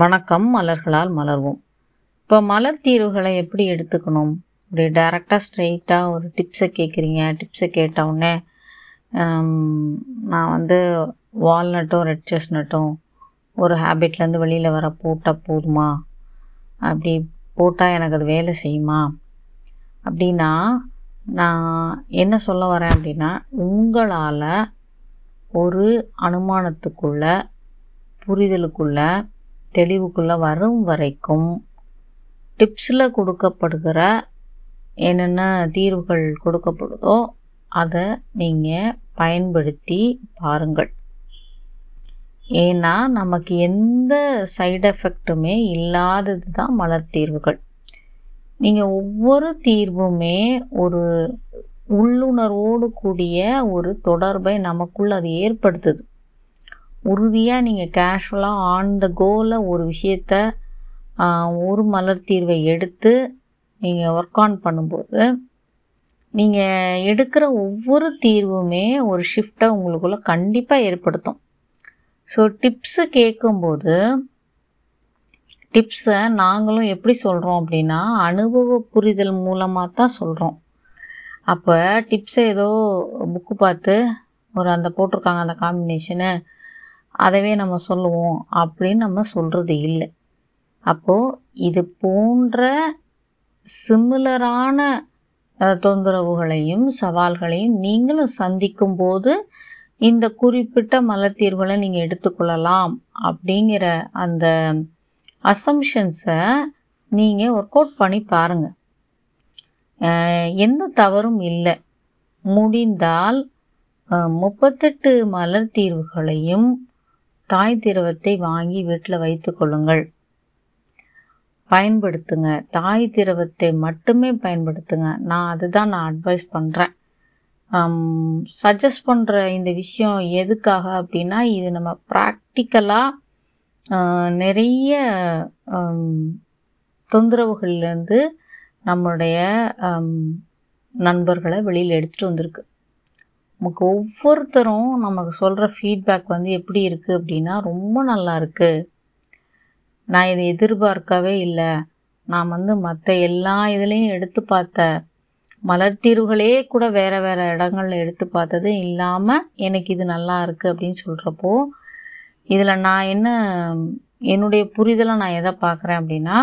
வணக்கம் மலர்களால் மலர்வோம். இப்போ மலர் தீர்வுகளை எப்படி எடுத்துக்கணும்? இப்படி டைரெக்டாக ஸ்ட்ரெயிட்டாக ஒரு டிப்ஸை கேட்குறீங்க டிப்ஸை கேட்டவுடனே நான் வந்து வால்நட்டும் ரெட் செஸ்நட்டும் ஒரு ஹேபிட்லேருந்து வெளியில் வர போட்டால் போதுமா? அப்படி போட்டால் எனக்கு அது வேலை செய்யுமா? அப்படின்னா நான் என்ன சொல்ல வரேன் அப்படின்னா உங்களால் ஒரு அனுமானத்துக்குள்ள புரிதலுக்குள்ள தெளிவுக்குள்ளே வரும் வரைக்கும் டிப்ஸில் கொடுக்கப்படுகிற என்னென்ன தீர்வுகள் கொடுக்கப்படுதோ அதை நீங்கள் பயன்படுத்தி பாருங்கள். ஏன்னா நமக்கு எந்த சைடு எஃபெக்ட்டுமே இல்லாதது தான் மலர் தீர்வுகள். நீங்கள் ஒவ்வொரு தீர்வுமே ஒரு உள்ளுணர்வோடு கூடிய ஒரு தொடர்பை நமக்குள்ள அது ஏற்படுத்துது. உறுதியாக நீங்கள் கேஷுவலாக ஆன் த கோவில் ஒரு விஷயத்த ஒரு மலர் தீர்வை எடுத்து நீங்கள் ஒர்க் ஆன் பண்ணும்போது நீங்கள் எடுக்கிற ஒவ்வொரு தீர்வுமே ஒரு ஷிஃப்ட்டை உங்களுக்குள்ளே கண்டிப்பாக ஏற்படுத்தும். ஸோ டிப்ஸு கேட்கும்போது டிப்ஸை நாங்களும் எப்படி சொல்கிறோம் அப்படின்னா அனுபவ புரிதல் மூலமாக தான் சொல்கிறோம் அப்போ டிப்ஸை ஏதோ புக்கு பார்த்து ஒரு அந்த போட்டிருக்காங்க அந்த காம்பினேஷனு அதவே நம்ம சொல்லுவோம் அப்படின்னு நம்ம சொல்கிறது இல்லை. அப்போது இது போன்ற சிமிலரான தொந்தரவுகளையும் சவால்களையும் நீங்களும் சந்திக்கும்போது இந்த குறிப்பிட்ட மலர் தீர்வுகளை நீங்கள் எடுத்துக்கொள்ளலாம் அப்படிங்கிற அந்த அசம்ஷன்ஸை நீங்கள் ஒர்க் அவுட் பண்ணி பாருங்கள் எந்த தவறும் இல்லை. முடிந்தால் முப்பத்தெட்டு மலர் தீர்வுகளையும் தாய் திரவத்தை வாங்கி வீட்டில் வைத்துக்கொள்ளுங்கள் பயன்படுத்துங்க. தாய் திரவத்தை மட்டுமே பயன்படுத்துங்க. நான் அதுதான் நான் அட்வைஸ் பண்ணுறேன் சஜஸ்ட் பண்ணுற இந்த விஷயம் எதுக்காக அப்படின்னா இது நம்ம ப்ராக்டிக்கலாக நிறைய தொந்தரவுகள்லேருந்து நம்மளுடைய நண்பர்களை வெளியில் எடுத்துகிட்டு வந்திருக்கு. நமக்கு ஒவ்வொருத்தரும் நமக்கு சொல்கிற ஃபீட்பேக் வந்து எப்படி இருக்குது அப்படின்னா ரொம்ப நல்லா இருக்குது நான் இதை எதிர்பார்க்கவே இல்லை. நான் வந்து மற்ற எல்லா இதுலேயும் எடுத்து பார்த்த மலர் தீர்வுகளே கூட வேறு வேறு இடங்கள்ல எடுத்து பார்த்தது இல்லாமல் எனக்கு இது நல்லா இருக்குது அப்படின்னு சொல்கிறப்போ இதில் நான் என்ன என்னுடைய புரிதலை நான் எதை பார்க்குறேன் அப்படின்னா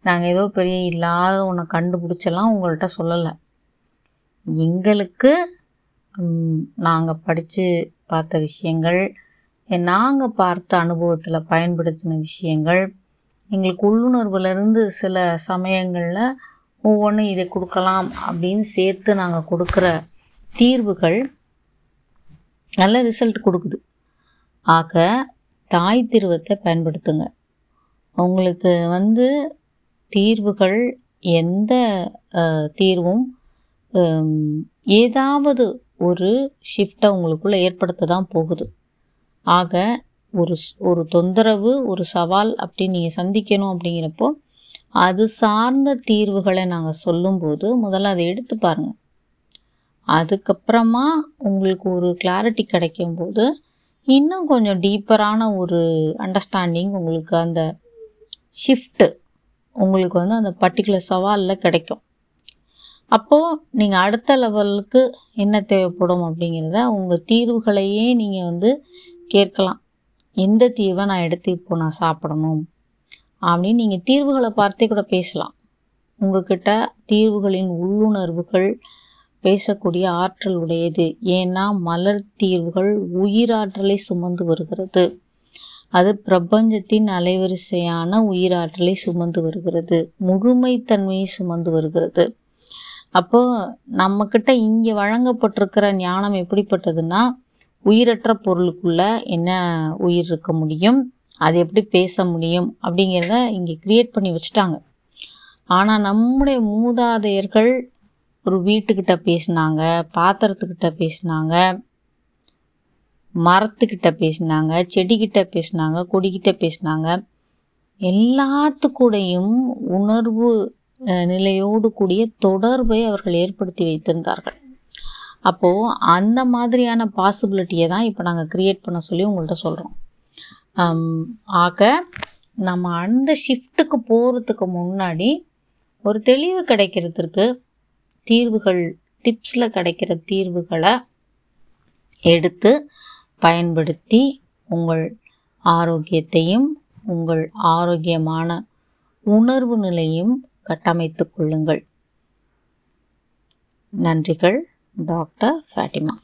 நாங்கள் ஏதோ பெரிய இல்லாத ஒன்று கண்டுபிடிச்செல்லாம் உங்கள்கிட்ட சொல்லலை. எங்களுக்கு நாங்கள் படித்து பார்த்த விஷயங்கள் நாங்கள் பார்த்த அனுபவத்தில் பயன்படுத்தின விஷயங்கள் எங்களுக்கு உள்ளுணர்வுலேருந்து சில சமயங்களில் ஒவ்வொன்றும் இதை கொடுக்கலாம் அப்படின்னு சேர்த்து நாங்கள் கொடுக்குற தீர்வுகள் நல்ல ரிசல்ட் கொடுக்குது. ஆக தாய் திருவத்தை பயன்படுத்துங்க. உங்களுக்கு வந்து தீர்வுகள் எந்த தீர்வும் ஏதாவது ஒரு ஷிஃப்டை உங்களுக்குள்ளே ஏற்படுத்த தான் போகுது. ஆக ஒரு ஒரு தொந்தரவு ஒரு சவால் அப்படி நீங்கள் சந்திக்கணும் அப்படிங்கிறப்போ அது சார்ந்த தீர்வுகளை நாங்கள் சொல்லும்போது முதல்ல அதை எடுத்து பாருங்கள் அதுக்கப்புறமா உங்களுக்கு ஒரு கிளாரிட்டி கிடைக்கும்போது இன்னும் கொஞ்சம் டீப்பரான ஒரு அண்டர்ஸ்டாண்டிங் உங்களுக்கு அந்த ஷிஃப்ட்டு உங்களுக்கு வந்து அந்த பர்டிகுலர் சவாலில் கிடைக்கும். அப்போது நீங்கள் அடுத்த லெவலுக்கு என்ன தேவைப்படும் அப்படிங்கிறத உங்கள் தீர்வுகளையே நீங்கள் வந்து கேட்கலாம். எந்த தீர்வை நான் எடுத்து இப்போ நான் சாப்பிடணும் அப்படின்னு நீங்கள் தீர்வுகளை பார்த்தே கூட பேசலாம். உங்ககிட்ட தீர்வுகளின் உள்ளுணர்வுகள் பேசக்கூடிய ஆற்றல் உடையது. ஏன்னா மலர் தீர்வுகள் உயிராற்றலை சுமந்து வருகிறது. அது பிரபஞ்சத்தின் அலைவரிசையான உயிராற்றலை சுமந்து வருகிறது. முழுமைத்தன்மையை சுமந்து வருகிறது. அப்போது நம்மக்கிட்ட இங்கே வழங்கப்பட்டிருக்கிற ஞானம் எப்படிப்பட்டதுன்னா உயிரற்ற பொருளுக்குள்ளே என்ன உயிர் இருக்க முடியும் அது எப்படி பேச முடியும் அப்படிங்கிறத இங்கே கிரியேட் பண்ணி வச்சுட்டாங்க. ஆனால் நம்முடைய மூதாதையர்கள் ஒரு வீட்டுக்கிட்ட பேசினாங்க பாத்திரத்துக்கிட்ட பேசினாங்க மரத்துக்கிட்ட பேசினாங்க செடிக்கிட்ட பேசினாங்க கொடிக்கிட்ட பேசினாங்க. எல்லாத்துக்கூடையும் உணர்வு நிலையோடு கூடிய தொடர்பை அவர்கள் ஏற்படுத்தி வைத்திருந்தார்கள். அப்போது அந்த மாதிரியான பாசிபிலிட்டியை தான் இப்போ நாங்கள் க்ரியேட் பண்ண சொல்லி உங்கள்கிட்ட சொல்கிறோம் ஆக நம்ம அந்த ஷிஃப்ட்டுக்கு போகிறதுக்கு முன்னாடி ஒரு தெளிவு கிடைக்கிறதுக்கு தீர்வுகள் டிப்ஸில் கிடைக்கிற தீர்வுகளை எடுத்து பயன்படுத்தி உங்கள் ஆரோக்கியத்தையும் உங்கள் ஆரோக்கியமான உணர்வு நிலையும் கட்டமைத்து கொள்ளுங்கள். நன்றிகள் டாக்டர் ஃபேட்டிமா